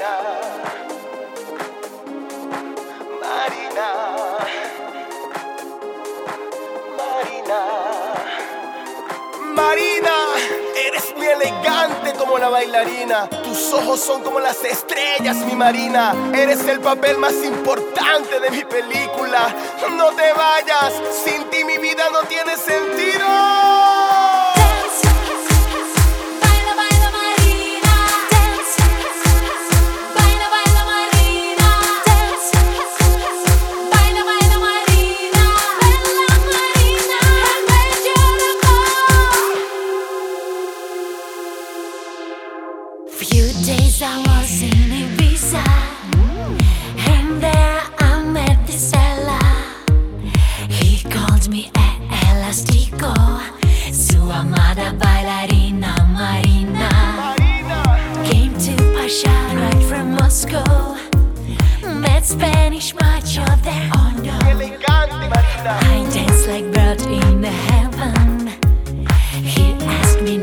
Marina, Marina, Marina, eres muy elegante como la bailarina, tus ojos son como las estrellas, mi Marina, eres el papel más importante de mi película, no te vayas, sin ti mi vida no tiene sentido. Days I was in Ibiza, and there I met this fella. He called me a elastico, su amada bailarina Marina. Came to Pasha right from Moscow, met Spanish macho there. Oh no, I dance like bird in the heaven. He asked me